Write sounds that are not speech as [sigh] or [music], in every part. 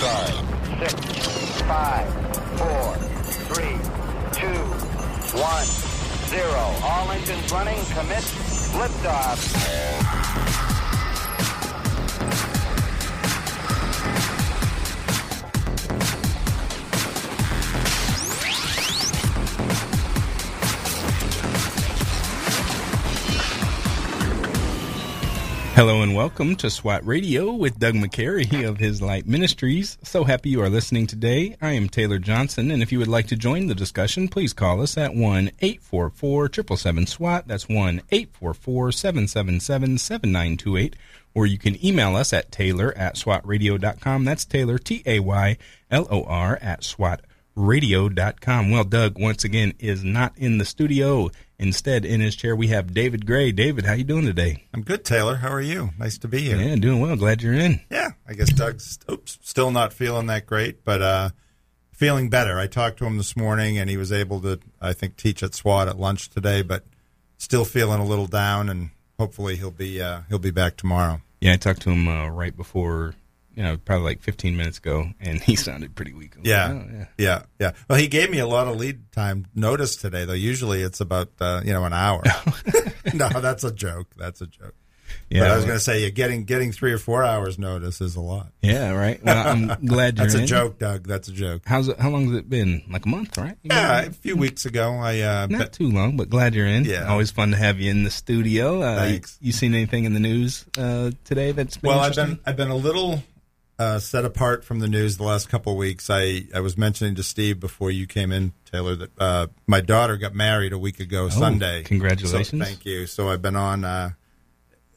start. Six, five, four, three, two, one, zero. All engines running. Commit. Liftoff. Hello and welcome to SWAT Radio with Doug McCary of His Light Ministries. So happy you are listening today. I am Taylor Johnson, and if you would like to join the discussion, please call us at 1 844 777 SWAT. That's 1 844 777 7928. Or you can email us at taylor at swatradio.com. That's Taylor, T A Y L O R, at swatradio.com. Well, Doug, once again, is not in the studio. Instead, in his chair, we have David Gray. David, how you doing today? I'm good, Taylor. How are you? Nice to be here. Yeah, doing well. Glad you're in. Yeah, I guess Doug's oops, still not feeling that great, but uh, feeling better. I talked to him this morning, and he was able to, I think, teach at SWAT at lunch today, but still feeling a little down, and hopefully he'll be uh, he'll be back tomorrow. Yeah, I talked to him uh, right before, you know, probably like 15 minutes ago, and he [laughs] sounded pretty weak. I'm like, Yeah, "Oh, yeah. yeah, yeah. Well, he gave me a lot of lead time notice today, though. Usually it's about uh, you know an hour. [laughs] [laughs] no, that's a joke. That's a joke. Yeah, but I was going to say, yeah, getting getting three or four hours notice is a lot. Yeah, right. Well, I'm glad you're in. That's a in. joke, Doug. That's a joke. How's it, how long has it been? Like a month, right? You Yeah, a few weeks ago, I uh, Not bet- too long, but glad you're in. Yeah. Always fun to have you in the studio. Uh, Thanks. You seen anything in the news uh, today that's been well, I've been I've been a little uh, set apart from the news the last couple of weeks. I, I was mentioning to Steve before you came in, Taylor, that uh, my daughter got married a week ago Sunday. Oh, congratulations. So, thank you. So I've been on. Uh,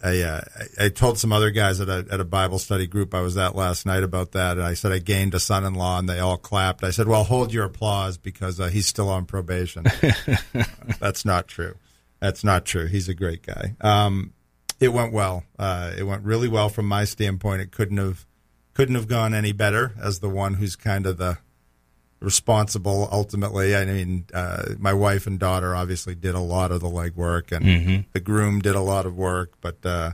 I, uh, I I told some other guys at a at a Bible study group I was at last night about that, and I said I gained a son-in-law, and they all clapped. I said, "Well, hold your applause because uh, he's still on probation." [laughs] That's not true. That's not true. He's a great guy. Um, it went well. Uh, it went really well from my standpoint. It couldn't have couldn't have gone any better as the one who's kind of the responsible ultimately. I mean, uh, my wife and daughter obviously did a lot of the legwork, and the groom did a lot of work. But uh,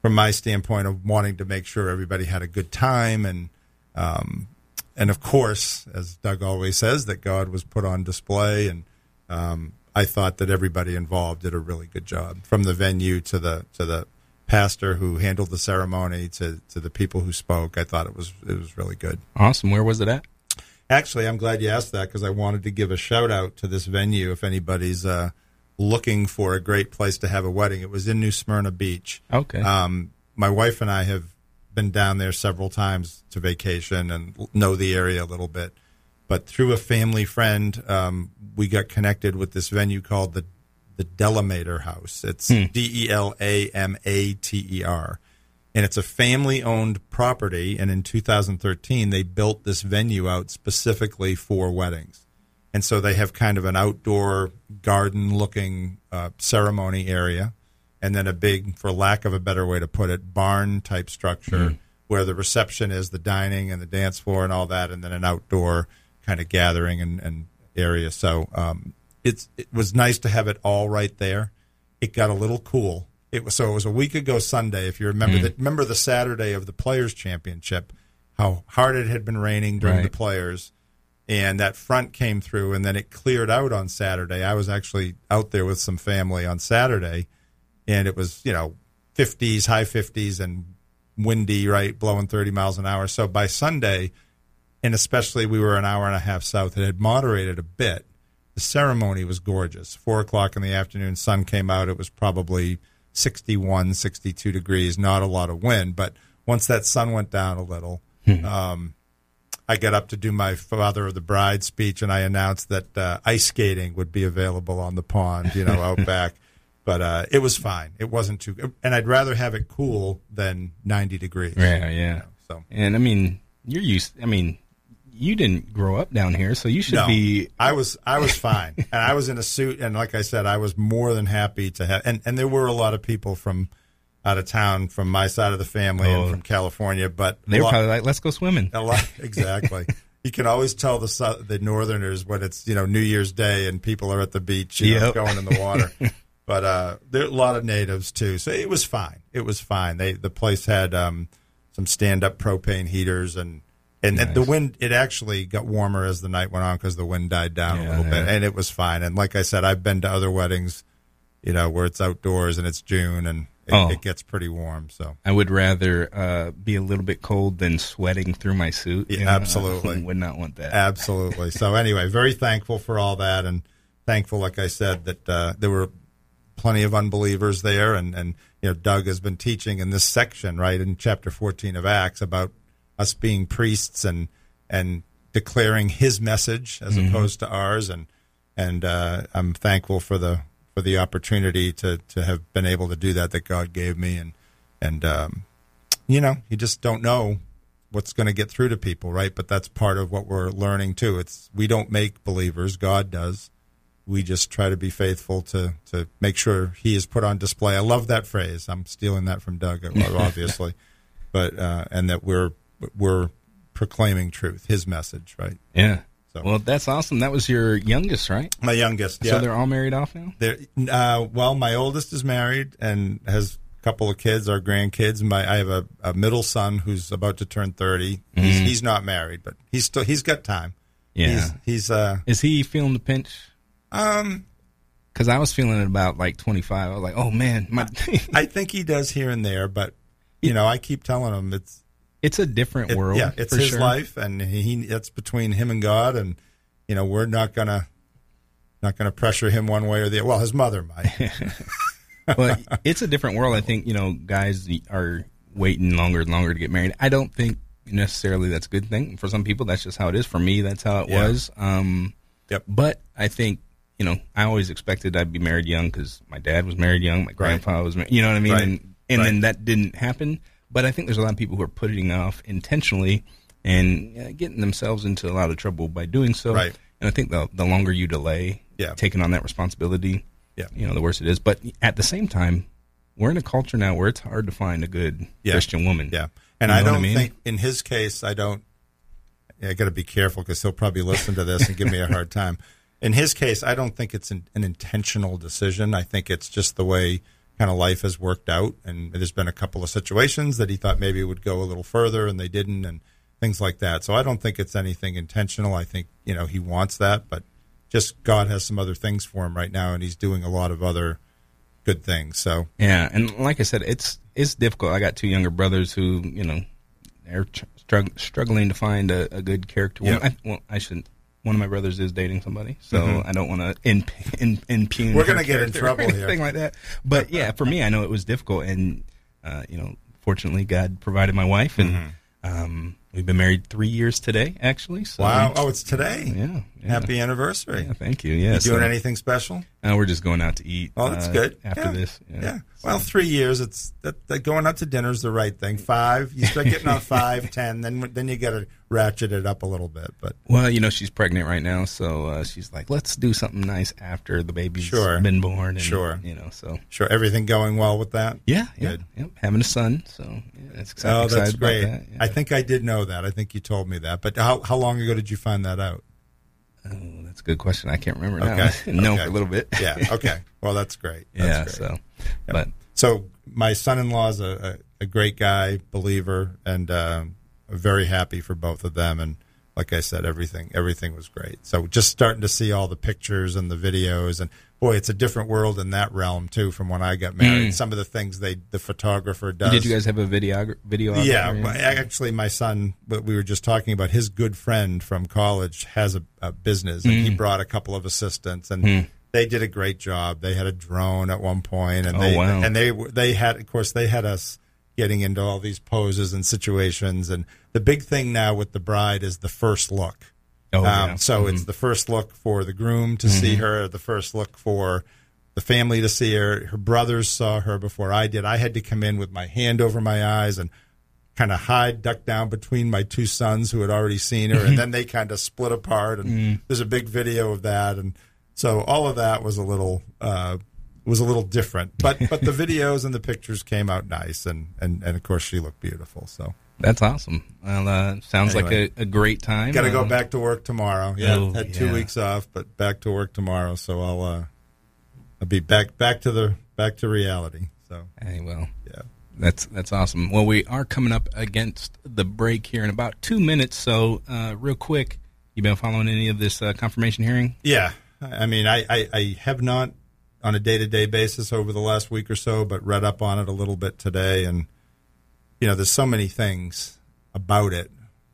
from my standpoint of wanting to make sure everybody had a good time, and um, and of course, as Doug always says, that God was put on display, and um, I thought that everybody involved did a really good job, from the venue to the to the pastor who handled the ceremony to, to the people who spoke. I thought it was it was really good. awesome. Where was it at? Actually, I'm glad you asked that because I wanted to give a shout out to this venue if anybody's uh, looking for a great place to have a wedding. It was in New Smyrna Beach. Okay. Um, my wife and I have been down there several times to vacation and know the area a little bit. But through a family friend, um, we got connected with this venue called the the Delamater House. It's D E L A M A T E R, and it's a family owned property. And in 2013, they built this venue out specifically for weddings. And so they have kind of an outdoor garden looking uh, ceremony area, and then a big, for lack of a better way to put it, barn type structure where the reception is the dining and the dance floor and all that, and then an outdoor kind of gathering and, and area. So um, it's it was nice to have it all right there. It got a little cool. It was so it was a week ago Sunday. If you remember hmm. that, remember the Saturday of the Players Championship, how hard it had been raining during the Players and that front came through and then it cleared out on Saturday. I was actually out there with some family on Saturday and it was, you know, 50s, high 50s and windy, right, blowing 30 miles an hour. So by Sunday, and especially we were an hour and a half south, it had moderated a bit. The ceremony was gorgeous. Four o'clock in the afternoon, sun came out. It was probably 61, 62 degrees, not a lot of wind. But once that sun went down a little, um, I got up to do my father of the bride speech, and I announced that uh, ice skating would be available on the pond, you know, out [laughs] back. But uh, it was fine. It wasn't too, and I'd rather have it cool than 90 degrees. yeah, you yeah. know, so And I mean, you're used. I mean, you didn't grow up down here, so you should no, be. I was I was fine, [laughs] and I was in a suit, and like I said, I was more than happy to have. And and there were a lot of people from out of town, from my side of the family, Oh. and from California. But They were lot- probably like, "Let's go swimming." A lot, exactly. [laughs] you can always tell the the Northerners when it's you know New Year's Day and people are at the beach, you know, Yep. going in the water. [laughs] but uh, there are a lot of natives too, so it was fine. It was fine. They the place had um, some stand up propane heaters and And Nice. the wind, it actually got warmer as the night went on because the wind died down a Yeah, little bit, and it was fine. And like I said, I've been to other weddings, you know, where it's outdoors and it's June and it, Oh. it gets pretty warm. So I would rather uh, be a little bit cold than sweating through my suit. Yeah, absolutely. [laughs] Would not want that. Absolutely. So anyway, very thankful for all that, and thankful, like I said, that uh, there were plenty of unbelievers there, and and you know, Doug has been teaching in this section, right in chapter fourteen of Acts, about us being priests and and declaring His message as opposed to ours, and and uh, I'm thankful for the for the opportunity to to have been able to do that that God gave me, and and um, you know, you just don't know what's going to get through to people, right? But that's part of what we're learning too. It's we don't make believers, God does. We just try to be faithful to to make sure He is put on display. I love that phrase. I'm stealing that from Doug, [laughs] obviously, but uh, and that we're we're proclaiming truth, His message, right? Yeah. So- Well, that's awesome. That was your youngest, right? My youngest, So they're all married off now. There, uh, well, my oldest is married and has a couple of kids, our grandkids. My, I have a, a middle son who's about to turn 30 He's, he's not married, but he's still he's got time. Yeah. he's, he's uh, Is he feeling the pinch? um, Because I was feeling it about like 25. I was like, oh man, my. I think he does here and there, but you know, I keep telling him it's it's a different it- world. yeah, it's his sure. life, and he it's between him and God, and you know, we're not gonna not gonna pressure him one way or the other. Well, his mother might. [laughs] [laughs] well, it's a different world. I think you know, guys are waiting longer and longer to get married. I don't think necessarily that's a good thing for some people. That's just how it is. For me, that's how it Yeah. was. Um, Yep. But I think you know, I always expected I'd be married young because my dad was married young, my grandpa was, married, you know what I mean, Right. and and Right. then that didn't happen. But I think there's a lot of people who are putting off intentionally and uh, getting themselves into a lot of trouble by doing so. Right. And I think the the longer you delay Yeah. taking on that responsibility, Yeah. you know, the worse it is. But at the same time, we're in a culture now where it's hard to find a good Yeah. Christian woman. Yeah, and You I know what don't I mean? think in his case, I don't. I got to be careful because he'll probably listen to this and give me a hard time. In his case, I don't think it's an, an intentional decision. I think it's just the way kind of life has worked out, and there's been a couple of situations that he thought maybe it would go a little further, and they didn't, and things like that. So I don't think it's anything intentional. I think you know he wants that, but just God has some other things for him right now, and he's doing a lot of other good things. So Yeah, and like I said, it's it's difficult. I got two younger brothers who, you know, they're tr- struggling to find a, a good character. Yeah. I, well, I shouldn't. One of my brothers is dating somebody, so I don't want to in, in, impugn. Mm-hmm. We're gonna get in trouble here. anything like that. But yeah, for me, I know it was difficult, and uh, you know, fortunately, God provided my wife, and Mm-hmm. um, we've been married three years today, actually. So, wow, oh, it's today. yeah, yeah. Happy anniversary. Yeah, thank you. Yeah, You doing so- anything special? No, we're just going out to eat. Oh, that's uh, good. After Yeah. this, Yeah. Well, three years. It's that, that going out to dinner is the right thing. Five, you start getting on [laughs] five, ten, then then you got to ratchet it up a little bit. But Well, you know, she's pregnant right now, so uh, she's like, let's do something nice after the baby's Sure. been born. And, Sure. You know, so. sure, everything going well with that. Yeah, yeah, Good. yeah. Having a son, so yeah, it's exciting. Oh, that's great. that. I think I did know that. I think you told me that. But how how long ago did you find that out? Oh, that's a good question. I can't remember. Okay. [laughs] no, Okay. for a little bit. [laughs] Yeah. Okay. Well, that's great. That's yeah. great. So, but So my son-in-law is a, a, a great guy, believer, and um, very happy for both of them. And like I said, everything everything was great. So just starting to see all the pictures and the videos, and boy, it's a different world in that realm too from when I got married. Some of the things they the photographer does. did you guys have a video video? Yeah, well, actually, my son, what we were just talking about, his good friend from college has a, a business, and he Hmm. brought a couple of assistants, and they did a great job. They had a drone at one point, and Oh, they wow. and they they had, of course, they had us getting into all these poses and situations, and the big thing now with the bride is the first look. Oh, Um, yeah. So it's the first look for the groom to see her, the first look for the family to see her. Her brothers saw her before I did. I had to come in with my hand over my eyes and kind of hide, duck down between my two sons who had already seen her, and [laughs] then they kind of split apart. And there's a big video of that, and so all of that was a little uh, was a little different. But but the [laughs] videos and the pictures came out nice, and and and of course she looked beautiful. So That's awesome. Well, uh, sounds Anyway. like a, a great time. got to go Um, back to work tomorrow. Yeah, Oh, had two yeah. weeks off, but back to work tomorrow. So I'll uh, I'll be back back to the back to reality. So Hey, well, yeah. That's that's awesome. Well, we are coming up against the break here in about two minutes. So, uh, real quick, you been following any of this uh, confirmation hearing? Yeah, I mean, I, I, I have not on a day to day basis over the last week or so, but read up on it a little bit today, and you know, there's so many things about it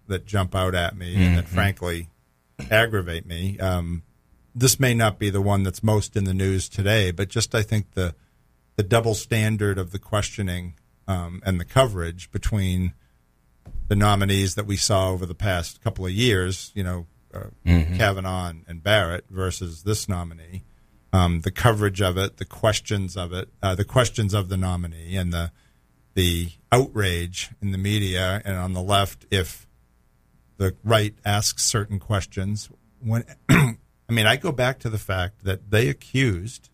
that jump out at me mm-hmm. and that, mm-hmm. frankly, aggravate me. Um, this may not be the one that's most in the news today, but just I think the the double standard of the questioning um, and the coverage between the nominees that we saw over the past couple of years, you know, uh, mm-hmm. Kavanaugh and Barrett versus this nominee, um, the coverage of it, the questions of it, uh, the questions of the nominee, and the the outrage in the media and on the left if the right asks certain questions. When [clears throat] I mean, I go back to the fact that they accused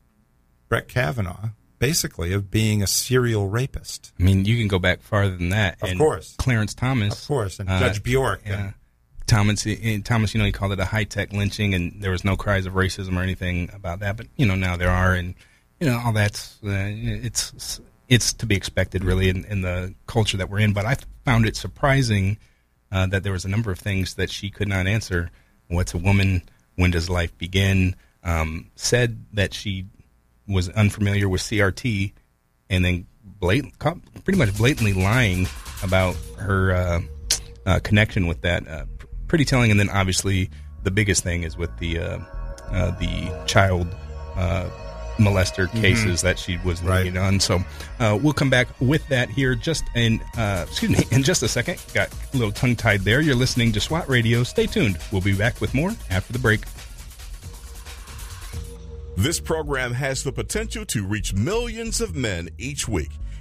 Brett Kavanaugh basically of being a serial rapist. I mean, you can go back farther than that. Of course, Clarence Thomas, of course, and uh, Judge Bork. Yeah. And, Thomas, Thomas, you know, he called it a high tech lynching, and there was no cries of racism or anything about that. But you know, now there are, and you know, all that's uh, it's it's to be expected, really, in, in, the culture that we're in. But I found it surprising uh, that there was a number of things that she could not answer. What's a woman? When does life begin? Um, said that she was unfamiliar with CRT, and then pretty much blatantly lying about her uh, uh, connection with that. Uh, pretty telling. And then obviously the biggest thing is with the uh, uh, the child uh, molester mm-hmm. cases that she was leading right. on. So we'll come back with that here just in excuse me in just a second. Got a little tongue tied there. You're listening to SWAT Radio. Stay tuned. We'll be back with more after the break. This program has the potential to reach millions of men each week.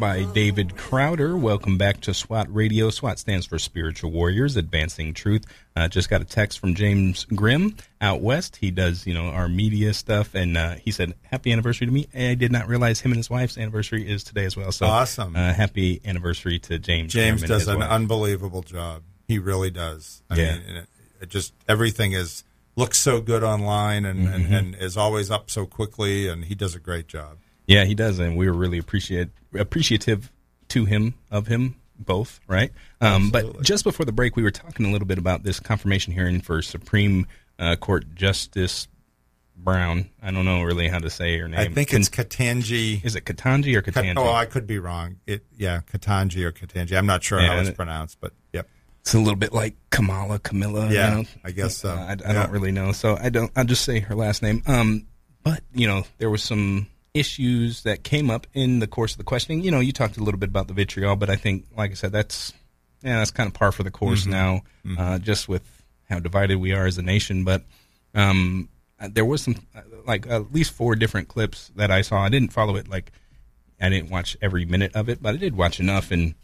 by David Crowder. Welcome back to SWAT Radio. SWAT stands for Spiritual Warriors Advancing Truth. Uh, just got a text from James Grimm out west. He does, you know, our media stuff, and uh, he said, "Happy anniversary to me." I did not realize him and his wife's anniversary is today as well. So awesome! Uh, happy anniversary to James. James does an wife. unbelievable job. He really does. I yeah. mean, it, it just everything is looks so good online and, mm-hmm. and, and is always up so quickly, and he does a great job. Yeah, he does, and we were really appreciate appreciative to him of him both, right? Um, but just before the break, we were talking a little bit about this confirmation hearing for Supreme uh, Court Justice Brown. I don't know really how to say her name. I think it's Katanji. Is it Katanji or Katanji? oh, I could be wrong. It yeah, Katanji or Katanji. I'm not sure yeah, how it's pronounced, but yep. It's a little bit like Kamala, Camilla. Yeah, you know? I guess so. I, I yeah. don't really know, so I don't. I'll just say her last name. Um, but you know, there was some issues that came up in the course of the questioning. You know, you talked a little bit about the vitriol, but I think, like I said, that's yeah, that's kind of par for the course mm-hmm. now, mm-hmm. Uh, just with how divided we are as a nation. But um, there was some, like at least four different clips that I saw. I didn't follow it like I didn't watch every minute of it, but I did watch enough. And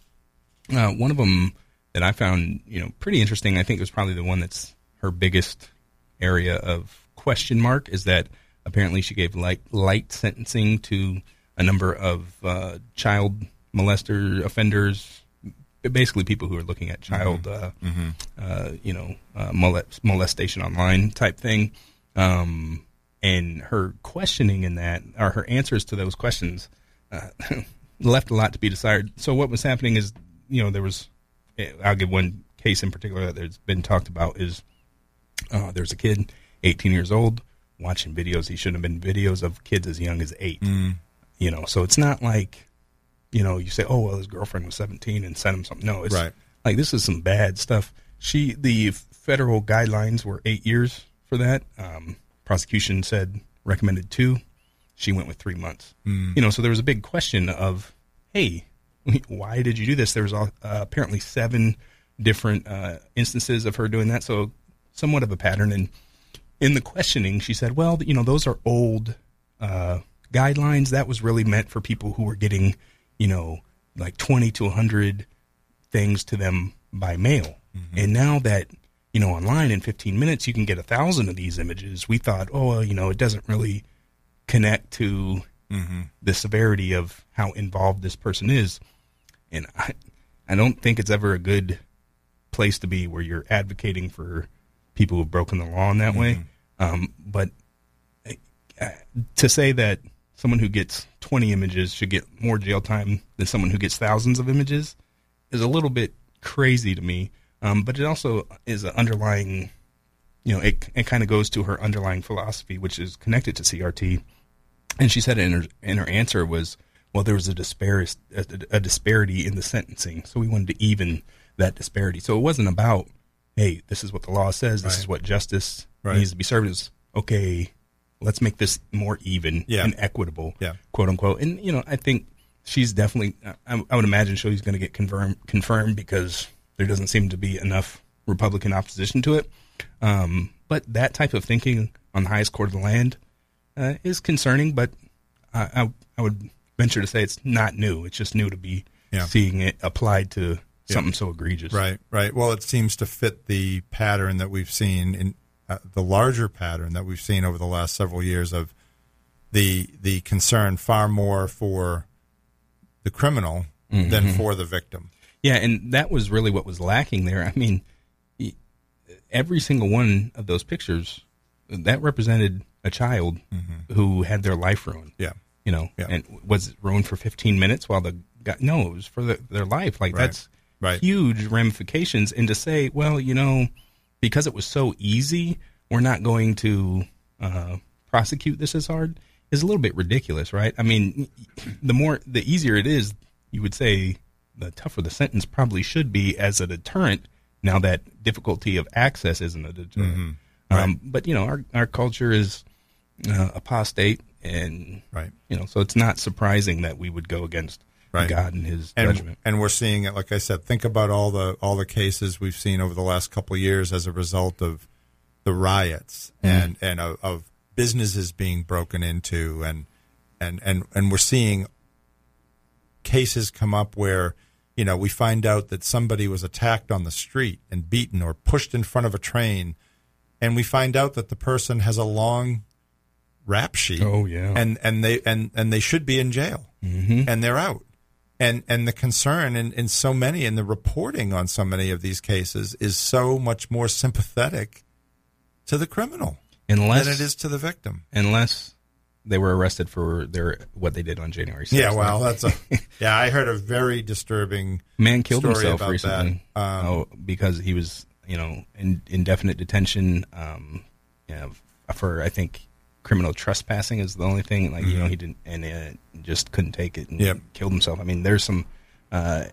uh, one of them that I found, you know, pretty interesting. I think it was probably the one that's her biggest area of question mark is that apparently she gave light light sentencing to a number of uh, child molester offenders, basically people who are looking at child, Mm-hmm. uh, uh, you know, uh, molest, molestation online type thing. Um, and her questioning in that, or her answers to those questions, uh, [laughs] left a lot to be desired. So what was happening is, you know, there was, I'll give one case in particular that there's been talked about is uh, there's a kid, 18 years old, watching videos he shouldn't have been videos of kids as young as eight. You know, so it's not like, you know, you say, oh well, his girlfriend was 17 and sent him something. No, it's Right. like this is some bad stuff. She, the federal guidelines were eight years for that. Um, prosecution said recommended two. She went with three months. You know, so there was a big question of, hey, [laughs] why did you do this? There was uh, apparently seven different uh, instances of her doing that, so somewhat of a pattern. And in the questioning, she said, "Well, you know, those are old uh, guidelines. That was really meant for people who were getting, you know, like twenty to hundred things to them by mail. And now that you know, online in fifteen minutes, you can get a thousand of these images. We thought, oh, well, you know, it doesn't really connect to the severity of how involved this person is." And I, I don't think it's ever a good place to be where you're advocating for people who've broken the law in that way. Um, but to say that someone who gets 20 images should get more jail time than someone who gets thousands of images is a little bit crazy to me. Um, but it also is an underlying, you know, it, it kind of goes to her underlying philosophy, which is connected to CRT. And she said in her, in her answer was, well, there was a, disparis, a, a disparity in the sentencing. So we wanted to even that disparity. So it wasn't about, hey, this is what the law says, this is what justice Right. needs to be served. Is okay, let's make this more even Yeah. and equitable, Yeah. quote unquote. And you know, I think she's definitely. I, I would imagine she's going to get confirmed confirmed because there doesn't seem to be enough Republican opposition to it. Um, but that type of thinking on the highest court of the land uh, is concerning. But I, I, I would venture to say it's not new. It's just new to be Yeah. seeing it applied to something so egregious. Right, right. Well, it seems to fit the pattern that we've seen in uh, the larger pattern that we've seen over the last several years of the the concern far more for the criminal than for the victim. Yeah, and that was really what was lacking there. I mean, every single one of those pictures that represented a child who had their life ruined. Yeah, You know, Yeah. and was it ruined for 15 minutes while the guy? No, it was for the, their life. Like Right. that's Right. huge ramifications. And to say, well, you know, because it was so easy, we're not going to uh, prosecute this as hard is a little bit ridiculous, right? I mean, the more the easier it is, you would say the tougher the sentence probably should be as a deterrent. Now that difficulty of access isn't a deterrent, um, but you know, our our culture is uh, apostate, and Right. you know, so it's not surprising that we would go against Right. God and His and judgment. and we're seeing it. Like I said, think about all the all the cases we've seen over the last couple of years as a result of the riots and and of, of businesses being broken into, and and and and we're seeing cases come up where you know we find out that somebody was attacked on the street and beaten or pushed in front of a train, and we find out that the person has a long rap sheet. Oh, yeah. and and they and and they should be in jail, mm-hmm. and they're out. And and the concern in, in so many and the reporting on so many of these cases is so much more sympathetic to the criminal Unless than it is to the victim. unless they were arrested for their what they did on January 6th. Yeah, well, that's a [laughs] yeah. I heard a very disturbing man killed story himself about recently that. Um, oh, because he was you know in indefinite detention um, yeah, for I think criminal trespassing is the only thing like you know he didn't and uh, just couldn't take it and Mm-hmm. Yep. killed himself. I mean, there's some uh,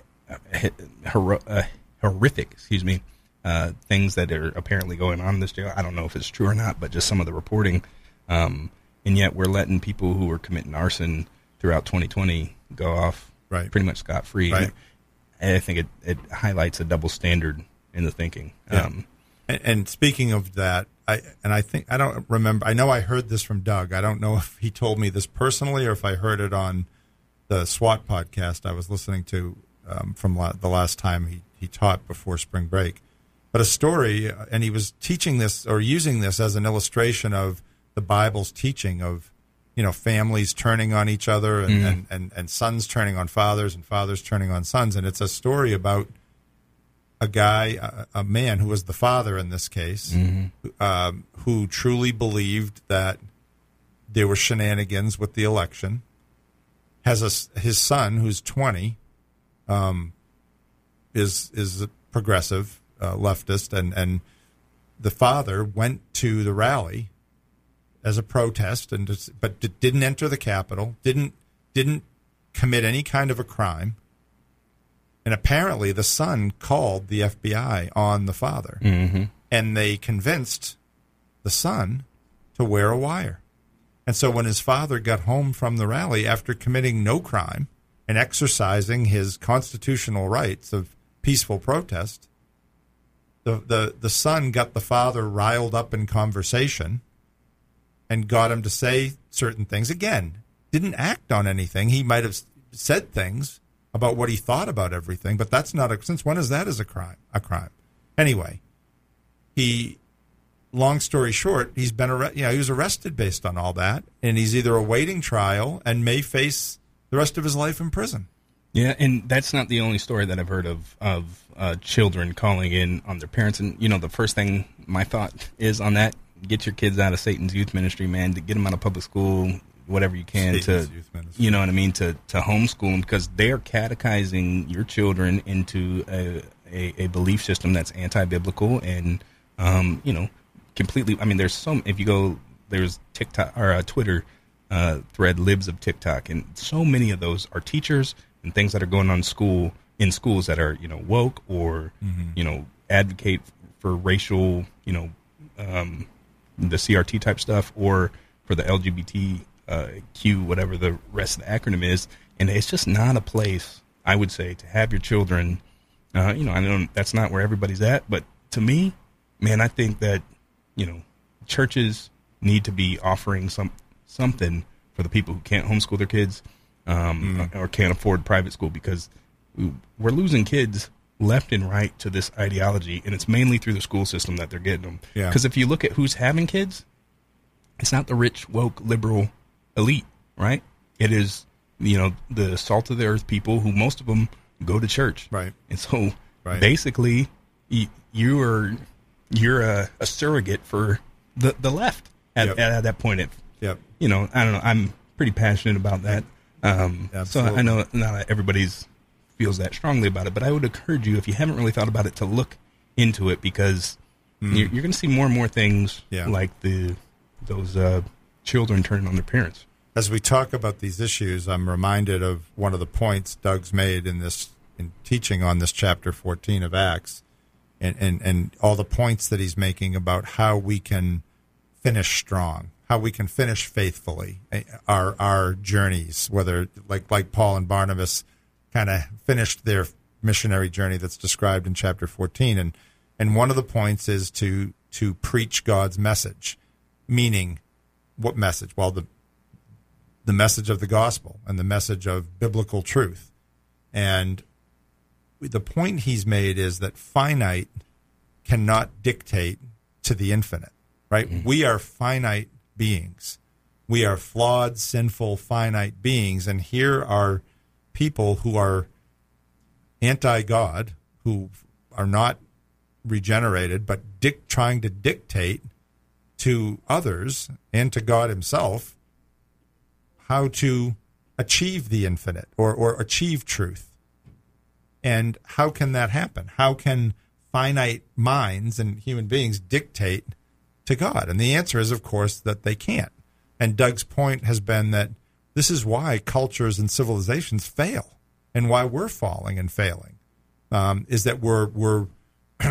uh, horrific, excuse me, uh, things that are apparently going on in this jail. I don't know if it's true or not, but just some of the reporting. Um, and yet we're letting people who were committing arson throughout 2020 go off Right. pretty much scot free. Right. I think it, it highlights a double standard in the thinking. Yeah. Um, And, and speaking of that, I and I think I don't remember. I know I heard this from Doug. I don't know [laughs] if he told me this personally or if I heard it on the SWAT podcast I was listening to um, from la- the last time he, he taught before spring break. But a story, uh, and he was teaching this or using this as an illustration of the Bible's teaching of you know families turning on each other and, and, and, and sons turning on fathers and fathers turning on sons and it's a story about a guy a, a man who was the father in this case um, who truly believed that there were shenanigans with the election has a his son who's 20 um, is is a progressive uh, leftist and and the father went to the rally as a protest and just, but d- didn't enter the Capitol, didn't didn't commit any kind of a crime. And apparently the son called the FBI on the father. Mm-hmm. And they convinced the son to wear a wire. And so when his father got home from the rally after committing no crime and exercising his constitutional rights of peaceful protest, the, the, the son got the father riled up in conversation and got him to say certain things. Again, didn't act on anything. He might have said things about what he thought about everything, but that's not a, since when is that a crime? A crime. Anyway, he long story short, he's been arrested. You know, he was arrested based on all that, and he's either awaiting trial and may face the rest of his life in prison. Yeah, and that's not the only story that I've heard of of uh, children calling in on their parents. And you know, the first thing my thought is on that: get your kids out of Satan's youth ministry, man. To get them out of public school, whatever you can to, you know what I mean, to to homeschool them because they're catechizing your children into a a, a belief system that's anti-biblical and um, you know completely. I mean, there's some. If you go, there's TikTok or uh, Twitter uh, thread libs of TikTok, and so many of those are teachers and things that are going on in school in schools that are you know woke or you know advocate for racial you know um, the CRT type stuff or for the LGBT uh, Q whatever the rest of the acronym is, and it's just not a place I would say to have your children. Uh, you know, I know that's not where everybody's at, but to me, man, I think that you know churches need to be offering some something for the people who can't homeschool their kids um, or can't afford private school because we- we're losing kids left and right to this ideology, and it's mainly through the school system that they're getting them. Yeah. Because if you look at who's having kids, it's not the rich, woke, liberal elite, right? It is you know the salt of the earth people who most of them go to church, Right. And so Right. basically, you, you are you're a, a surrogate for the the left at, Yep. at, that point. It, Yep. you know, I don't know. I'm pretty passionate about that. Um, so I know not everybody's feels that strongly about it, but I would encourage you if you haven't really thought about it to look into it because you're, you're going to see more and more things Hmm. Yeah. like the those uh, children turning on their parents. As we talk about these issues, I'm reminded of one of the points Doug's made in this in teaching on this chapter 14 of Acts, and and, and all the points that he's making about how we can finish strong, how we can finish faithfully eh, our our journeys, whether like like Paul and Barnabas kind of finished their missionary journey that's described in chapter 14 and and one of the points is to to preach God's message meaning what message? Well the the message of the gospel and the message of biblical truth. And the point he's made is that finite cannot dictate to the infinite right? Mm-hmm. We are finite beings. We are flawed sinful finite beings. And here are people who are anti-God, who are not regenerated, but dic- trying to dictate to others and to God Himself how to achieve the infinite or, or achieve truth. And how can that happen? How can finite minds and human beings dictate to God? And the answer is, of course, that they can't. And Doug's point has been that this is why cultures and civilizations fail and why we're falling and failing um, is that we're we're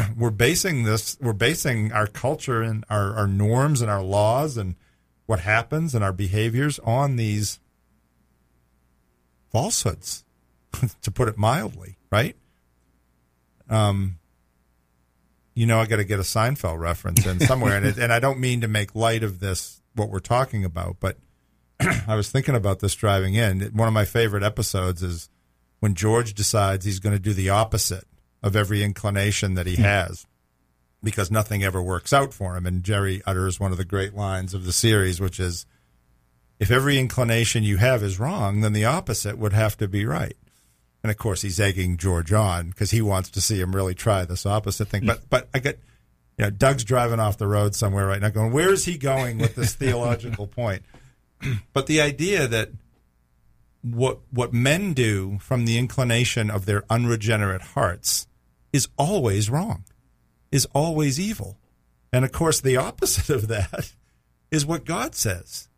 [clears throat] we're basing this we're basing our culture and our, our norms and our laws and what happens and our behaviors on these falsehoods [laughs] to put it mildly right? Um you know i got to get a seinfeld reference in somewhere and, it, and i don't mean to make light of this what we're talking about but [clears throat] i was thinking about this driving in. One of my favorite episodes is when George decides he's going to do the opposite of every inclination that he hmm. has because nothing ever works out for him. And Jerry utters one of the great lines of the series, which is, if every inclination you have is wrong, then the opposite would have to be right. And of course, he's egging George on because he wants to see him really try this opposite thing. But but I get, you know, Doug's driving off the road somewhere right now, going, "Where is he going with this theological [laughs] point?" But the idea that what what men do from the inclination of their unregenerate hearts is always wrong, is always evil, and of course, the [laughs] opposite of that is what God says.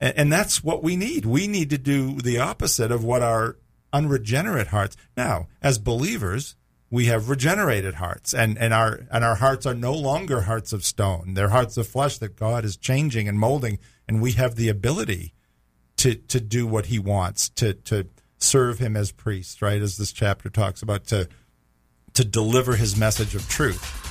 And, and that's what we need. We need to do the opposite of what our unregenerate hearts. Now, as believers, we have regenerated hearts and, and our and our hearts are no longer hearts of stone. They're hearts of flesh that God is changing and molding, and we have the ability to to do what he wants, to to serve him as priests, right? As this chapter talks about, to to deliver his message of truth.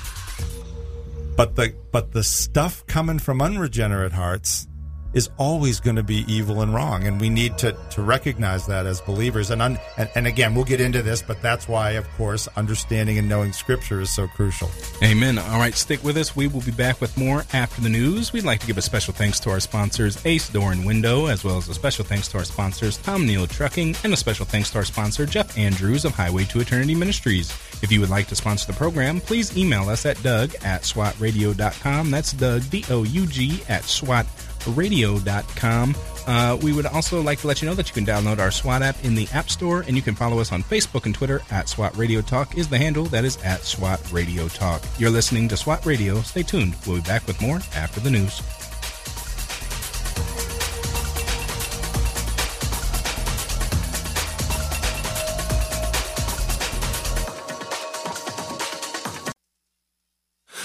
But the but the stuff coming from unregenerate hearts is always going to be evil and wrong, and we need to to recognize that as believers. And, un, and and again, we'll get into this, but that's why, of course, understanding and knowing Scripture is so crucial. Amen. All right, stick with us. We will be back with more after the news. We'd like to give a special thanks to our sponsors, Ace Door and Window, as well as a special thanks to our sponsors, Tom Nehl Trucking, and a special thanks to our sponsor, Jeff Andrews of Highway to Eternity Ministries. If you would like to sponsor the program, please email us at doug at swatradio.com. That's Doug, D O U G, at swat radio.com. Uh, we would also like to let you know that you can download our SWAT app in the App Store, and you can follow us on Facebook and Twitter at SWAT Radio Talk is the handle. That is at SWAT Radio Talk. You're listening to SWAT Radio. Stay tuned. We'll be back with more after the news.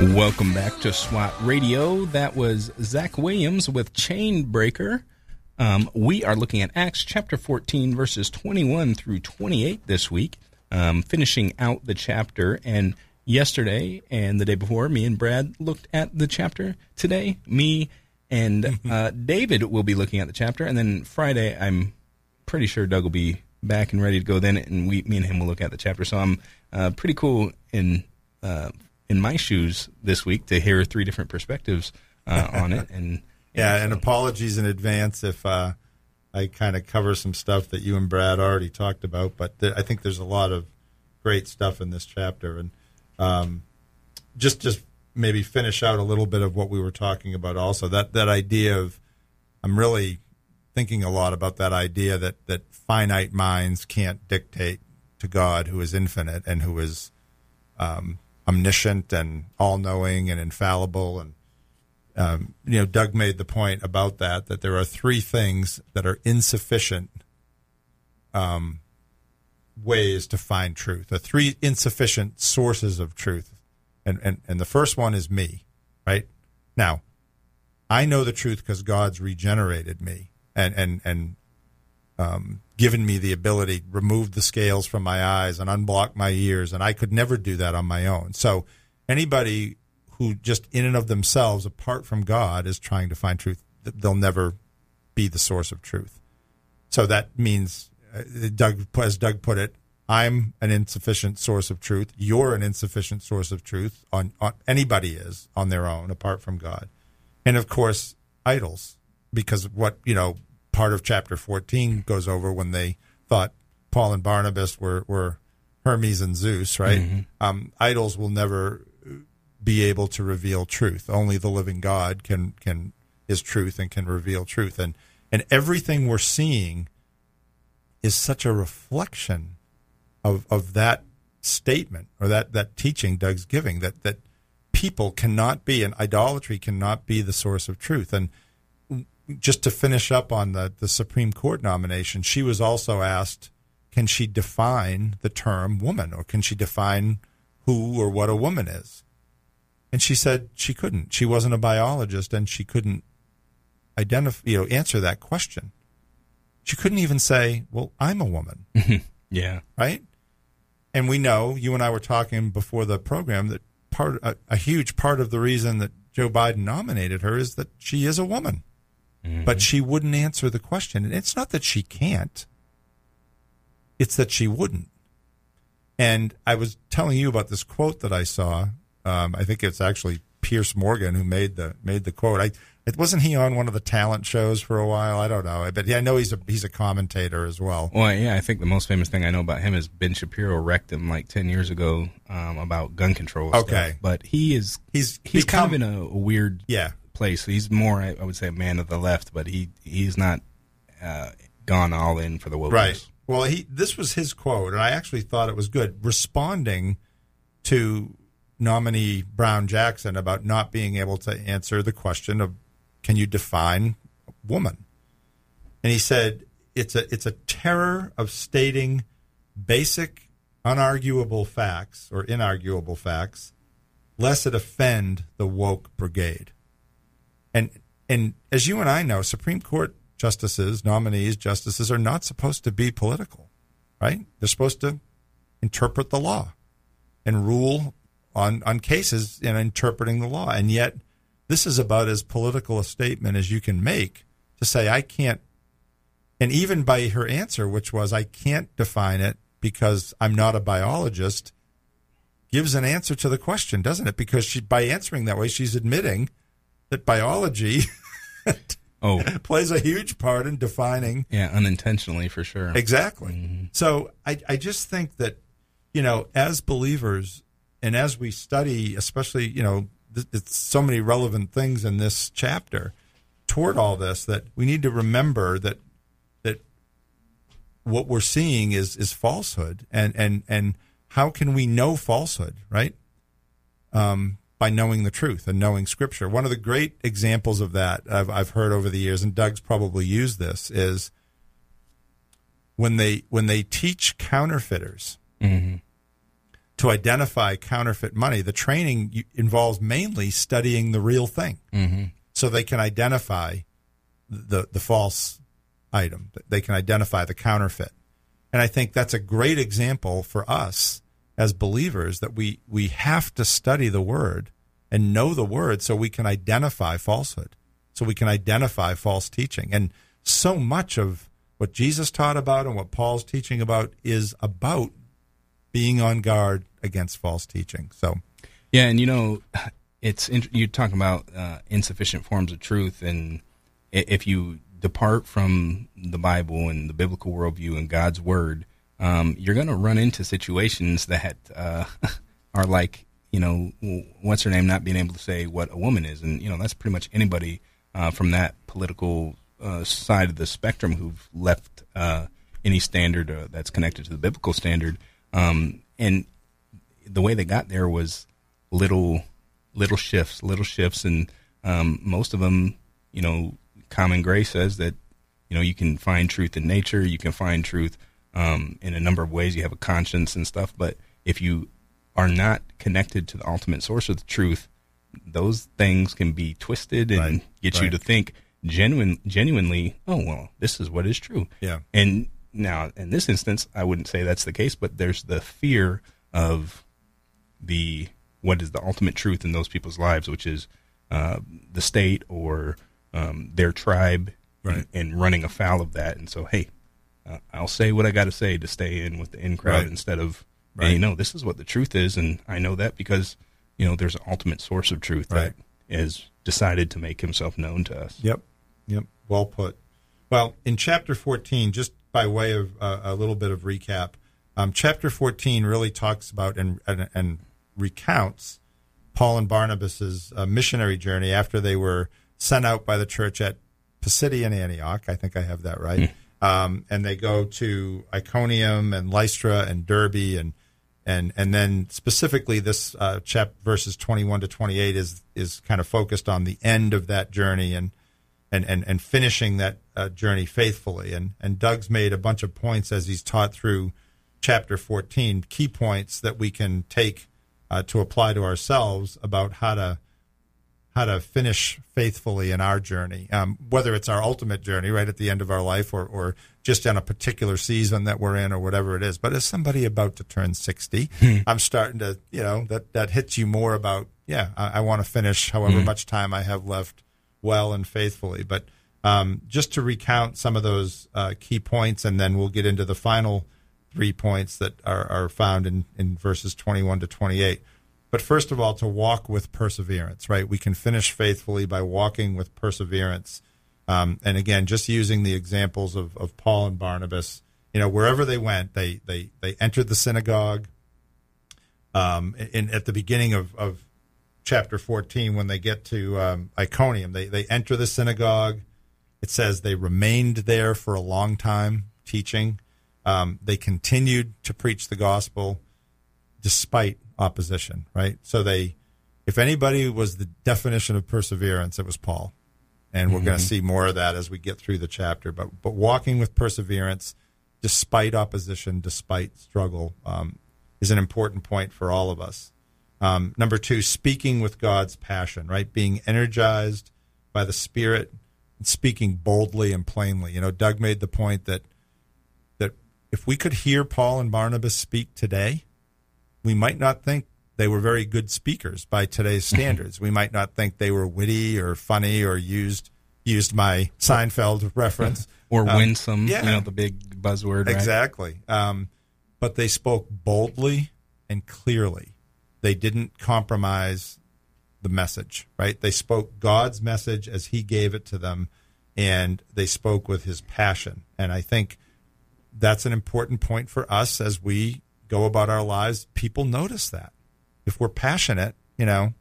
Welcome back to SWAT Radio. That was Zach Williams with Chain Breaker. Um, we are looking at Acts chapter 14, verses 21 through 28 this week, um, finishing out the chapter. And yesterday and the day before, me and Brad looked at the chapter. Today, me and [laughs] uh, David will be looking at the chapter. And then Friday, I'm pretty sure Doug will be back and ready to go then. And we, me and him will look at the chapter. So I'm uh, pretty cool in. Uh, in my shoes this week to hear three different perspectives uh, on it. [laughs] And yeah, and apologies in advance if uh, I kind of cover some stuff that you and Brad already talked about. But th- I think there's a lot of great stuff in this chapter, and um, just just maybe finish out a little bit of what we were talking about. Also, that that idea of I'm really thinking a lot about that idea that that finite minds can't dictate to God, who is infinite and who is um, omniscient and all knowing and infallible. And, um, you know, Doug made the point about that, that there are three things that are insufficient um, ways to find truth, the three insufficient sources of truth. And, and, and the first one is me, right? Now, I know the truth because God's regenerated me and, and, and um, given me the ability, removed the scales from my eyes and unblocked my ears, and I could never do that on my own. So anybody who just in and of themselves, apart from God, is trying to find truth, they'll never be the source of truth. So that means, uh, Doug, as Doug put it, I'm an insufficient source of truth. You're an insufficient source of truth. On, on anybody is on their own, apart from God, and of course, idols, because what you know part of chapter 14 goes over when they thought Paul and Barnabas were, were Hermes and Zeus, right? Mm-hmm. Um, idols will never be able to reveal truth. Only the living God can can is truth and can reveal truth. And and everything we're seeing is such a reflection of of that statement or that that teaching Doug's giving that that people cannot be and idolatry cannot be the source of truth. And just to finish up on the, the Supreme Court nomination, she was also asked, can she define the term woman or can she define who or what a woman is? And she said she couldn't. She wasn't a biologist and she couldn't identify, you know, answer that question. She couldn't even say, "Well, I'm a woman," [laughs] Yeah. right? And we know you and I were talking before the program that part a, a huge part of the reason that Joe Biden nominated her is that she is a woman, but she wouldn't answer the question. And it's not that she can't; it's that she wouldn't. And I was telling you about this quote that I saw. Um, I think it's actually Piers Morgan who made the made the quote. I it wasn't he on one of the talent shows for a while. I don't know, but yeah, I know he's a he's a commentator as well. Well, yeah, I think the most famous thing I know about him is Ben Shapiro wrecked him like ten years ago um, about gun control. stuff. Okay. but he is He's he's kind of in a weird Yeah, place. He's more, I would say, a man of the left, but he he's not uh, gone all in for the wokeness. right. Well, he this was his quote, and I actually thought it was good. Responding to nominee Brown Jackson about not being able to answer the question of can you define woman, and he said it's a it's a terror of stating basic, unarguable facts or inarguable facts, lest it offend the woke brigade. And and as you and I know, Supreme Court justices, nominees, justices are not supposed to be political, right? They're supposed to interpret the law and rule on on cases in interpreting the law. And yet this is about as political a statement as you can make to say I can't and even by her answer, which was I can't define it because I'm not a biologist, gives an answer to the question, doesn't it? Because she by answering that way, she's admitting that biology [laughs] Oh, plays a huge part in defining yeah, unintentionally for sure. exactly. So I, I just think that, you know, as believers and as we study, especially, you know, th- it's so many relevant things in this chapter toward all this that we need to remember that that what we're seeing is is falsehood and and and how can we know falsehood right um, by knowing the truth and knowing scripture one of the great examples of that I've, I've heard over the years and doug's probably used this is when they when they teach counterfeiters mm-hmm. to identify counterfeit money the training involves mainly studying the real thing mm-hmm. so they can identify the the false item. They can identify the counterfeit. And I think that's a great example for us as believers that we we have to study the word and know the word so we can identify falsehood. So we can identify false teaching. And so much of what Jesus taught about and what Paul's teaching about is about being on guard against false teaching. So Yeah, and you know, it's you're talking about uh, insufficient forms of truth, and if you depart from the Bible and the biblical worldview and God's word, um, you're going to run into situations that uh, [laughs] are like, you know, what's her name not being able to say what a woman is, and you know that's pretty much anybody uh, from that political uh, side of the spectrum who've left uh, any standard uh, that's connected to the biblical standard, um, and the way they got there was little little shifts, little shifts, and um, most of them, you know, common grace says that you know you can find truth in nature, you can find truth um, in a number of ways. You have a conscience and stuff, but if you are not connected to the ultimate source of the truth, those things can be twisted and Right, get you to think genuine, genuinely. Oh well, this is what is true. Yeah. And now, in this instance, I wouldn't say that's the case, but there's the fear of the what is the ultimate truth in those people's lives, which is uh, the state or um, their tribe, Right. and, and running afoul of that. And so, hey, uh, I'll say what I got to say to stay in with the in crowd Right. instead of, Right. hey, no, this is what the truth is, and I know that because you know there's an ultimate source of truth Right. that is decided to make himself known to us. Yep. Yep. Well put. Well, in chapter 14, just by way of uh, a little bit of recap, um, chapter 14 really talks about and, and, and recounts Paul and Barnabas's uh, missionary journey after they were sent out by the church at Pisidian Antioch. I think I have that right. Um, and they go to Iconium and Lystra and Derbe and and and then specifically this uh, chap verses 21 to 28 is is kind of focused on the end of that journey and and and, and finishing that uh, journey faithfully. And and Doug's made a bunch of points as he's taught through chapter 14 key points that we can take uh, to apply to ourselves about how to how to finish faithfully in our journey, um, whether it's our ultimate journey right at the end of our life or, or just on a particular season that we're in or whatever it is. But as somebody about to turn 60, I'm starting to, you know, that, that hits you more about, yeah, I, I want to finish however much time I have left well and faithfully. But um, just to recount some of those uh, key points, and then we'll get into the final three points that are, are found in, in verses 21 to 28. But first of all, to walk with perseverance, right? We can finish faithfully by walking with perseverance. Um, and again, just using the examples of, of Paul and Barnabas, you know, wherever they went, they they they entered the synagogue. Um, in at the beginning of, of chapter fourteen, when they get to um, Iconium, they they enter the synagogue. It says they remained there for a long time teaching. Um, they continued to preach the gospel despite opposition, right? So they, if anybody was the definition of perseverance, it was Paul. And we're going to see more of that as we get through the chapter. But, but walking with perseverance, despite opposition, despite struggle, um, is an important point for all of us. Um, number two, speaking with God's passion, right? Being energized by the Spirit and speaking boldly and plainly. You know, Doug made the point that that if we could hear Paul and Barnabas speak today, we might not think they were very good speakers by today's [laughs] standards. we might not think they were witty or funny or used used my Seinfeld reference [laughs] or Um, winsome, yeah. you know, the big buzzword, right? Exactly. Um, but they spoke boldly and clearly. They didn't compromise the message, right? They spoke God's message as He gave it to them, and they spoke with His passion. And I think that's an important point for us as we go about our lives. People notice that. If we're passionate, you know,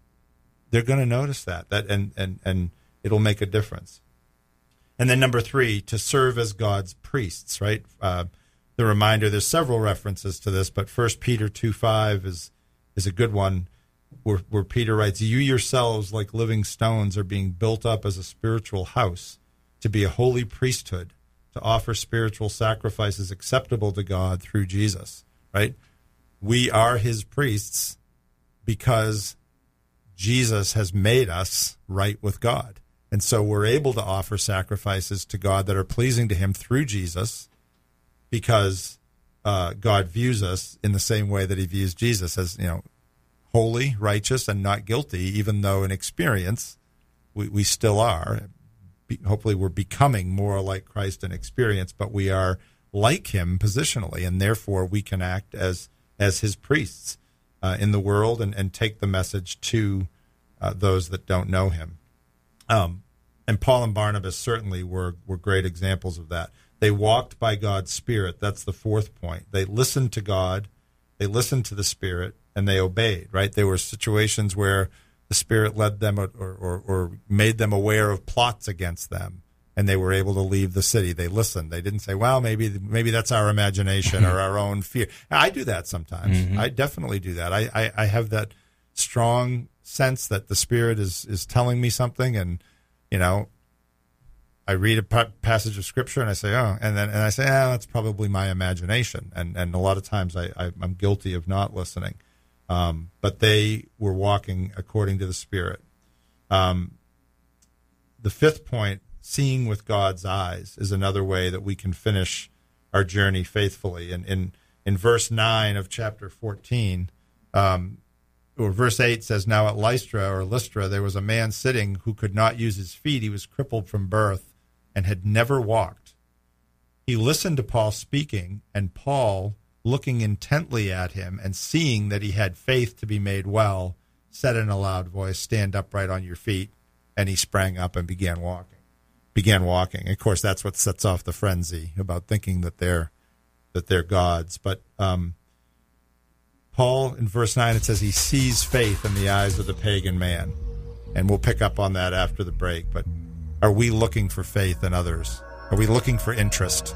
they're going to notice that. That and and and it'll make a difference. And then number three, to serve as God's priests, right? Uh, the reminder, there's several references to this, but First Peter 2 5 is, is a good one where, where Peter writes, You yourselves, like living stones, are being built up as a spiritual house to be a holy priesthood, to offer spiritual sacrifices acceptable to God through Jesus, right? We are his priests because Jesus has made us right with God. And so we're able to offer sacrifices to God that are pleasing to Him through Jesus because uh, God views us in the same way that He views Jesus as, you know, holy, righteous, and not guilty, even though in experience we, we still are. Be, hopefully, we're becoming more like Christ in experience, but we are like Him positionally, and therefore we can act as as His priests uh, in the world and, and take the message to uh, those that don't know Him. Um, and Paul and Barnabas certainly were, were great examples of that. They walked by God's Spirit. That's the fourth point. They listened to God, they listened to the Spirit, and they obeyed, right? There were situations where the Spirit led them or, or, or made them aware of plots against them, and they were able to leave the city. They listened. They didn't say, well, maybe, maybe that's our imagination or our own fear. I do that sometimes. I definitely do that. I, I, I have that strong sense that the Spirit is, is telling me something and, you know, I read a passage of scripture and I say, oh, and then and I say, ah, that's probably my imagination, and and a lot of times I, I I'm guilty of not listening, um, but they were walking according to the Spirit. Um, the fifth point, seeing with God's eyes, is another way that we can finish our journey faithfully. And in in verse nine of chapter fourteen, um, or verse 8 says, Now at Lystra or Lystra, there was a man sitting who could not use his feet. He was crippled from birth and had never walked. He listened to Paul speaking, and Paul, looking intently at him and seeing that he had faith to be made well, said in a loud voice, Stand upright on your feet. And he sprang up and began walking. Began walking. Of course, that's what sets off the frenzy about thinking that they're that they're gods. But um, Paul, in verse 9, it says he sees faith in the eyes of the pagan man. And we'll pick up on that after the break. But are we looking for faith in others? Are we looking for interest?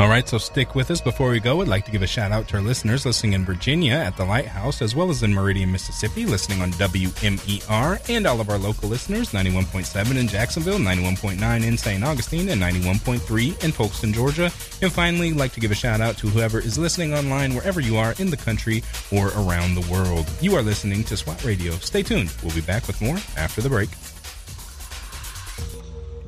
All right, so stick with us. Before we go, I'd like to give a shout out to our listeners listening in Virginia at the Lighthouse, as well as in Meridian, Mississippi, listening on WMER, and all of our local listeners 91.7 in Jacksonville, 91.9 in St. Augustine, and 91.3 in Folkston, Georgia. And finally, like to give a shout out to whoever is listening online wherever you are in the country or around the world. You are listening to SWAT Radio. Stay tuned. We'll be back with more after the break.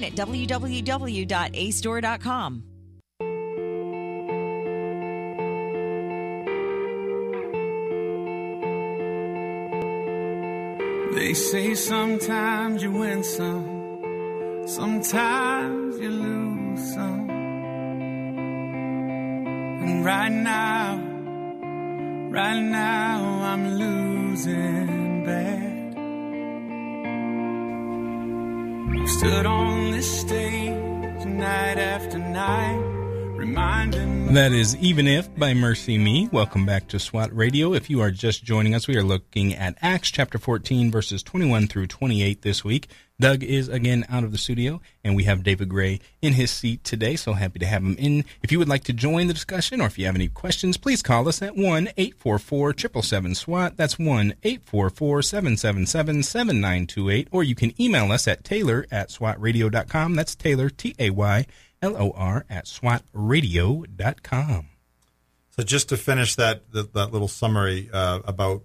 at www.acedoor.com. They say sometimes you win some, sometimes you lose some. And right now, right now, I'm losing bad. Stood on this stage night after night. That is Even If by MercyMe. Welcome back to SWAT Radio. If you are just joining us, we are looking at Acts chapter 14, verses 21 through 28 this week. Doug is again out of the studio, and we have David Gray in his seat today. So happy to have him in. If you would like to join the discussion or if you have any questions, please call us at 1 844 777 SWAT. That's 1 844 777 7928. Or you can email us at taylor at swatradio.com. That's Taylor, T A Y L O R, at swatradio.com. So just to finish that that, that little summary uh, about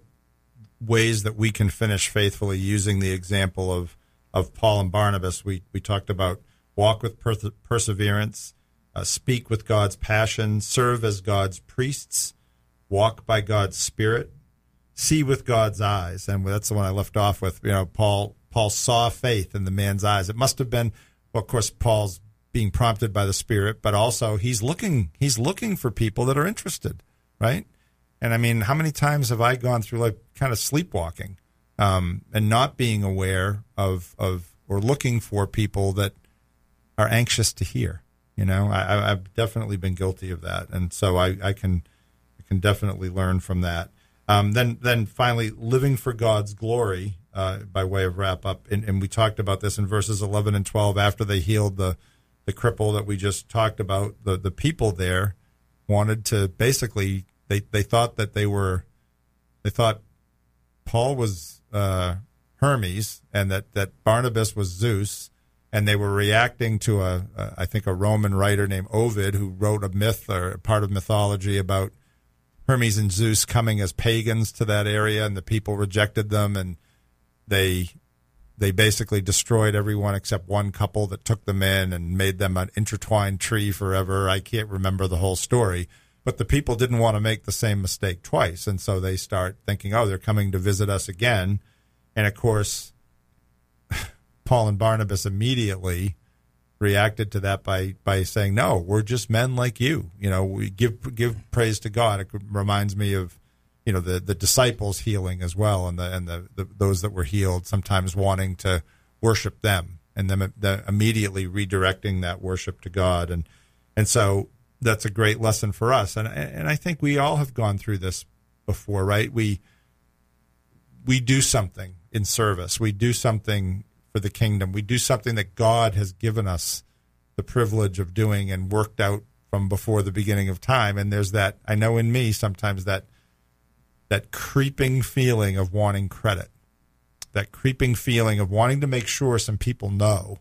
ways that we can finish faithfully using the example of of Paul and Barnabas, we we talked about walk with per- perseverance, uh, speak with God's passion, serve as God's priests, walk by God's Spirit, see with God's eyes, and that's the one I left off with. You know, Paul Paul saw faith in the man's eyes. It must have been, well, of course, Paul's being prompted by the Spirit, but also he's looking he's looking for people that are interested, right? And I mean, how many times have I gone through like kind of sleepwalking um, and not being aware of of or looking for people that are anxious to hear? You know, I, I've definitely been guilty of that, and so I, I can I can definitely learn from that. Um, then then finally, living for God's glory uh, by way of wrap up, and, and we talked about this in verses eleven and twelve after they healed the the cripple that we just talked about. The the people there wanted to basically they they thought that they were they thought Paul was uh, Hermes and that that Barnabas was Zeus, and they were reacting to a, a I think a Roman writer named Ovid who wrote a myth or part of mythology about Hermes and Zeus coming as pagans to that area, and the people rejected them, and they they basically destroyed everyone except one couple that took them in and made them an intertwined tree forever. I can't remember the whole story, but the people didn't want to make the same mistake twice, and so they start thinking, "Oh, they're coming to visit us again," and of course, [laughs] Paul and Barnabas immediately reacted to that by by saying, "No, we're just men like you. You know, we give give praise to God." It reminds me of you know the the disciples healing as well, and the and the, the those that were healed sometimes wanting to worship them, and them the, immediately redirecting that worship to God, and and so that's a great lesson for us, and and I think we all have gone through this before, right? We we do something in service, we do something for the kingdom, we do something that God has given us the privilege of doing and worked out from before the beginning of time, and there's that I know in me sometimes that that creeping feeling of wanting credit, that creeping feeling of wanting to make sure some people know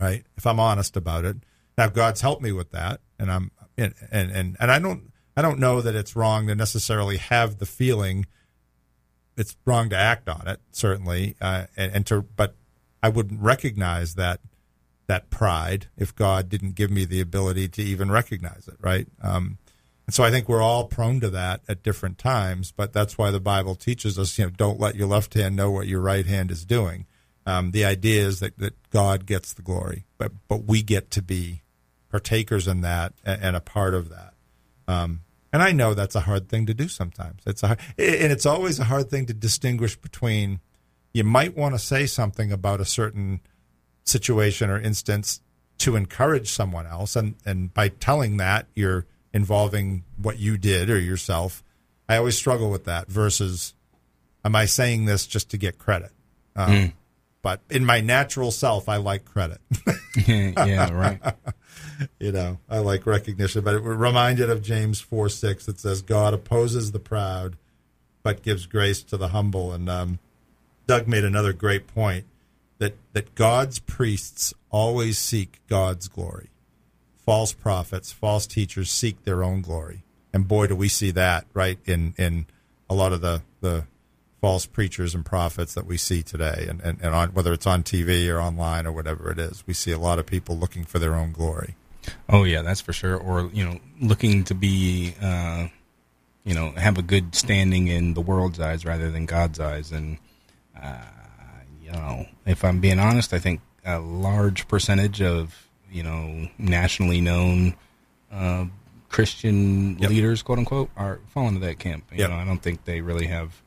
right? If I'm honest about it. Now God's helped me with that, and I'm and and and, I don't I don't know that it's wrong to necessarily have the feeling. It's wrong to act on it, certainly, uh, and, and to but I wouldn't recognize that that pride if God didn't give me the ability to even recognize it, right? Um, and so I think we're all prone to that at different times, but that's why the Bible teaches us, you know, don't let your left hand know what your right hand is doing. Um, the idea is that, that God gets the glory, but but we get to be partakers in that and, and a part of that. Um, and I know that's a hard thing to do sometimes. It's a and it's always a hard thing to distinguish between. You might want to say something about a certain situation or instance to encourage someone else, and and by telling that you're involving what you did or yourself. I always struggle with that versus, am I saying this just to get credit? Um, mm. But in my natural self, I like credit. [laughs] yeah, right. [laughs] you know, I like recognition. But we're reminded of James 4 6 that says, God opposes the proud, but gives grace to the humble. And um, Doug made another great point that, that God's priests always seek God's glory. False prophets, false teachers seek their own glory. And boy, do we see that, right, in, in a lot of the, the false preachers and prophets that we see today, and, and, and on, whether it's on TV or online or whatever it is, we see a lot of people looking for their own glory. Oh yeah, that's for sure. Or you know, looking to be, uh, you know, have a good standing in the world's eyes rather than God's eyes. And uh, you know, if I'm being honest, I think a large percentage of you know nationally known uh, Christian yep. leaders, quote unquote, are falling into that camp. You yep. know, I don't think they really have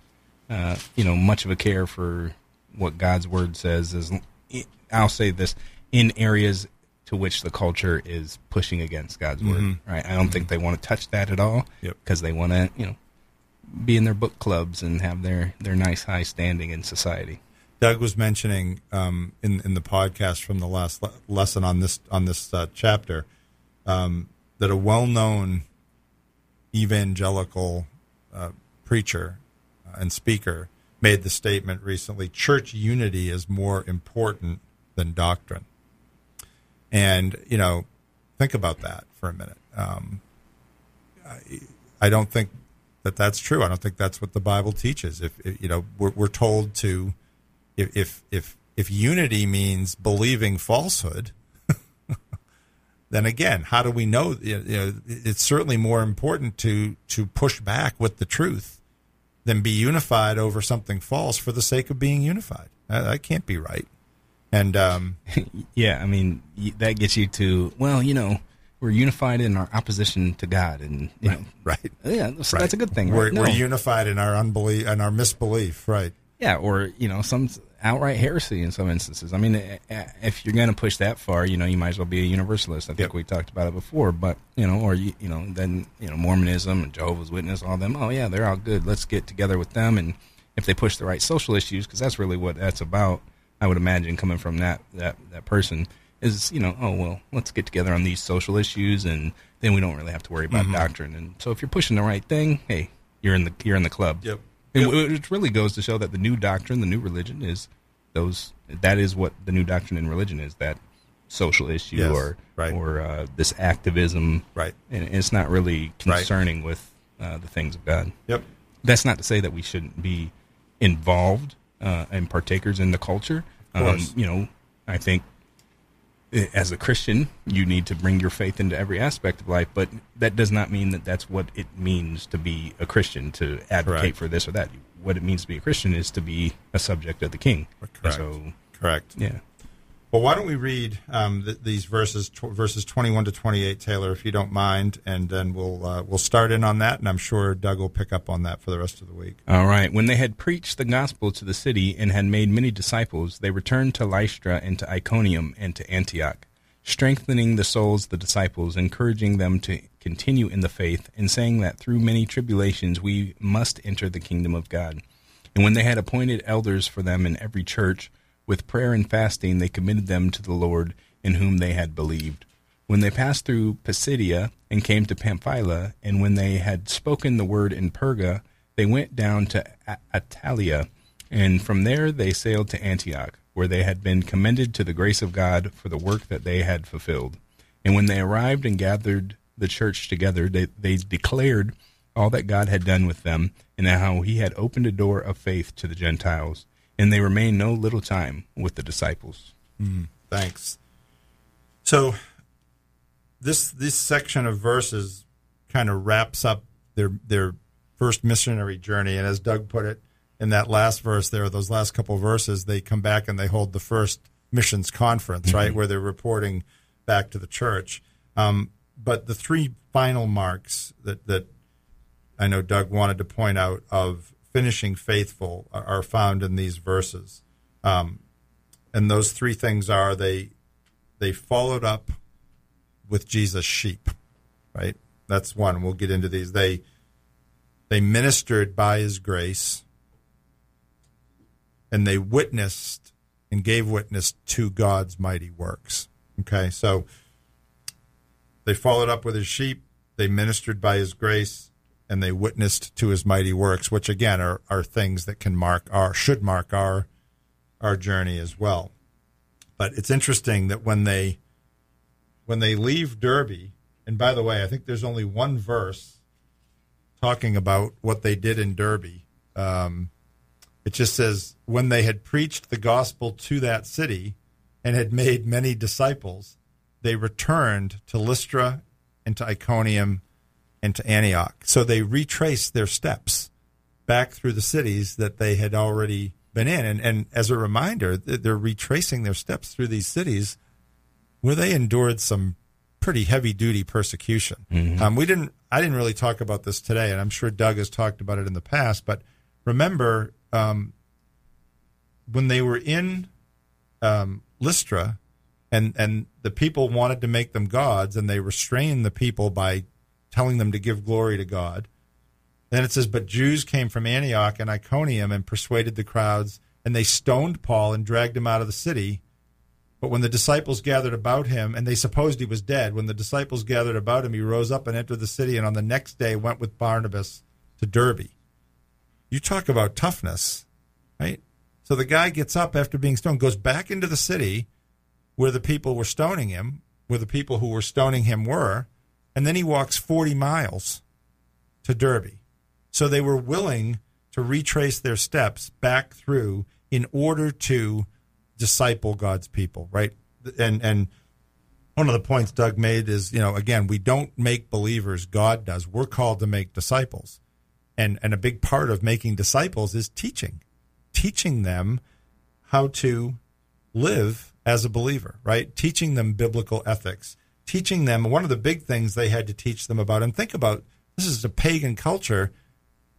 uh, you know much of a care for what God's word says. Is I'll say this in areas to which the culture is pushing against God's word. Mm-hmm. Right? I don't mm-hmm. think they want to touch that at all because yep. they want to, you know, be in their book clubs and have their their nice high standing in society. Doug was mentioning um, in in the podcast from the last le- lesson on this on this uh, chapter um, that a well known evangelical uh, preacher uh, and speaker made the statement recently: church unity is more important than doctrine. And, you know, think about that for a minute. Um, I, I, don't think that that's true. I don't think that's what the Bible teaches. If, if you know, we're, we're, told to, if, if, if, if unity means believing falsehood, [laughs] then again, how do we know? You know, it's certainly more important to to push back with the truth than be unified over something false for the sake of being unified. That, can't be right. And um, [laughs] yeah, I mean that gets you to well, you know, we're unified in our opposition to God, and you right, know, right, yeah, so right. that's a good thing. Right? We're, no. we're unified in our unbelief and our misbelief, right? Yeah, or you know, some outright heresy in some instances. I mean, if you're going to push that far, you know, you might as well be a universalist. I think yep. we talked about it before, but you know, or you, you know, then you know, Mormonism and Jehovah's Witness, all them. Oh yeah, they're all good. Let's get together with them, and if they push the right social issues, because that's really what that's about I would imagine coming from that that that person is you know oh well let's get together on these social issues and then we don't really have to worry about mm-hmm. doctrine and so if you're pushing the right thing hey you're in the you're in the club yep. Yep. It, really goes to show that the new doctrine the new religion is those that is what the new doctrine in religion is that social issue yes, or right. or uh, this activism right and it's not really concerning right. with uh, the things of God yep that's not to say that we shouldn't be involved uh, and partakers in the culture. Um, you know, I think as a Christian, you need to bring your faith into every aspect of life, but that does not mean that that's what it means to be a Christian, to advocate Correct. for this or that. What it means to be a Christian is to be a subject of the King. Correct. So, Correct. Yeah. Well, why don't we read um, th- these verses, tw- verses twenty-one to twenty-eight, Taylor, if you don't mind, and then we'll uh, we'll start in on that, and I'm sure Doug will pick up on that for the rest of the week. All right. When they had preached the gospel to the city and had made many disciples, they returned to Lystra and to Iconium and to Antioch, strengthening the souls of the disciples, encouraging them to continue in the faith, and saying that through many tribulations we must enter the kingdom of God. And when they had appointed elders for them in every church with prayer and fasting, they committed them to the Lord in whom they had believed. When they passed through Pisidia and came to Pamphylia, and when they had spoken the word in Perga, they went down to Attalia, and from there they sailed to Antioch. where they had been commended to the grace of God for the work that they had fulfilled. And when they arrived and gathered the church together, they, they declared all that God had done with them and how he had opened a door of faith to the Gentiles. And they remained no little time with the disciples. Mm, thanks. So this this section of verses kind of wraps up their their first missionary journey. And as Doug put it in that last verse there, those last couple of verses, they come back and they hold the first missions conference, mm-hmm. right, where they're reporting back to the church. Um, but the three final marks that, that I know Doug wanted to point out of finishing faithful are found in these verses. Um, and those three things are they they followed up with Jesus' sheep, right? That's one. We'll get into these. They they ministered by his grace and they witnessed and gave witness to God's mighty works. Okay, so they followed up with his sheep, they ministered by his grace, and they witnessed to his mighty works, which again are, are things that can mark our should mark our our journey as well. But it's interesting that when they when they leave Derbe, and by the way, I think there's only one verse talking about what they did in Derbe. Um, it just says, when they had preached the gospel to that city and had made many disciples, they returned to Lystra and to Iconium and to Antioch. So they retraced their steps back through the cities that they had already been in. And, and as a reminder, they're retracing their steps through these cities where they endured some pretty heavy duty persecution. Mm-hmm. Um, we didn't, I didn't really talk about this today, and I'm sure Doug has talked about it in the past, but remember um, when they were in um, Lystra, and and the people wanted to make them gods, and they restrained the people by telling them to give glory to God. Then it says, but Jews came from Antioch and Iconium and persuaded the crowds, and they stoned Paul and dragged him out of the city. But when the disciples gathered about him, and they supposed he was dead, when the disciples gathered about him, he rose up and entered the city, and on the next day went with Barnabas to Derbe you talk about toughness, right? So the guy gets up after being stoned, goes back into the city where the people were stoning him, where the people who were stoning him were, and then he walks 40 miles to Derbe. So they were willing to retrace their steps back through in order to disciple God's people, right? And and one of the points Doug made is, you know, again, we don't make believers, God does. We're called to make disciples and and a big part of making disciples is teaching teaching them how to live as a believer right teaching them biblical ethics teaching them one of the big things they had to teach them about and think about this is a pagan culture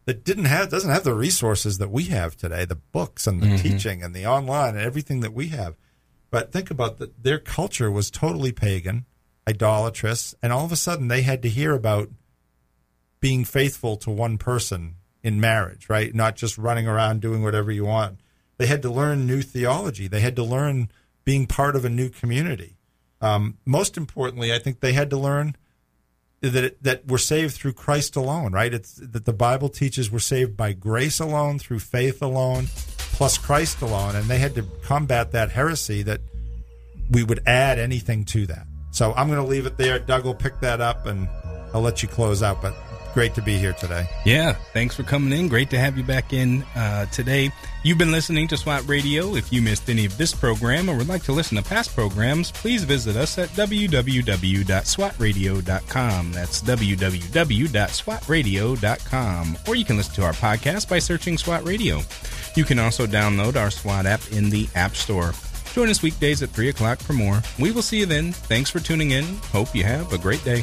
that didn't have doesn't have the resources that we have today the books and the mm-hmm. teaching and the online and everything that we have but think about that their culture was totally pagan idolatrous and all of a sudden they had to hear about being faithful to one person in marriage, right? Not just running around doing whatever you want. They had to learn new theology. They had to learn being part of a new community. Um, most importantly, I think they had to learn that it, that we're saved through Christ alone, right? It's that the Bible teaches we're saved by grace alone, through faith alone, plus Christ alone, and they had to combat that heresy that we would add anything to that. So I'm going to leave it there. Doug will pick that up, and I'll let you close out. But great to be here today. Yeah, thanks for coming in. Great to have you back in uh, today. You've been listening to SWAT Radio. If you missed any of this program or would like to listen to past programs, please visit us at www.swatradio.com. That's www.swatradio.com. Or you can listen to our podcast by searching SWAT Radio. You can also download our SWAT app in the App Store. Join us weekdays at 3 o'clock for more. We will see you then. Thanks for tuning in. Hope you have a great day.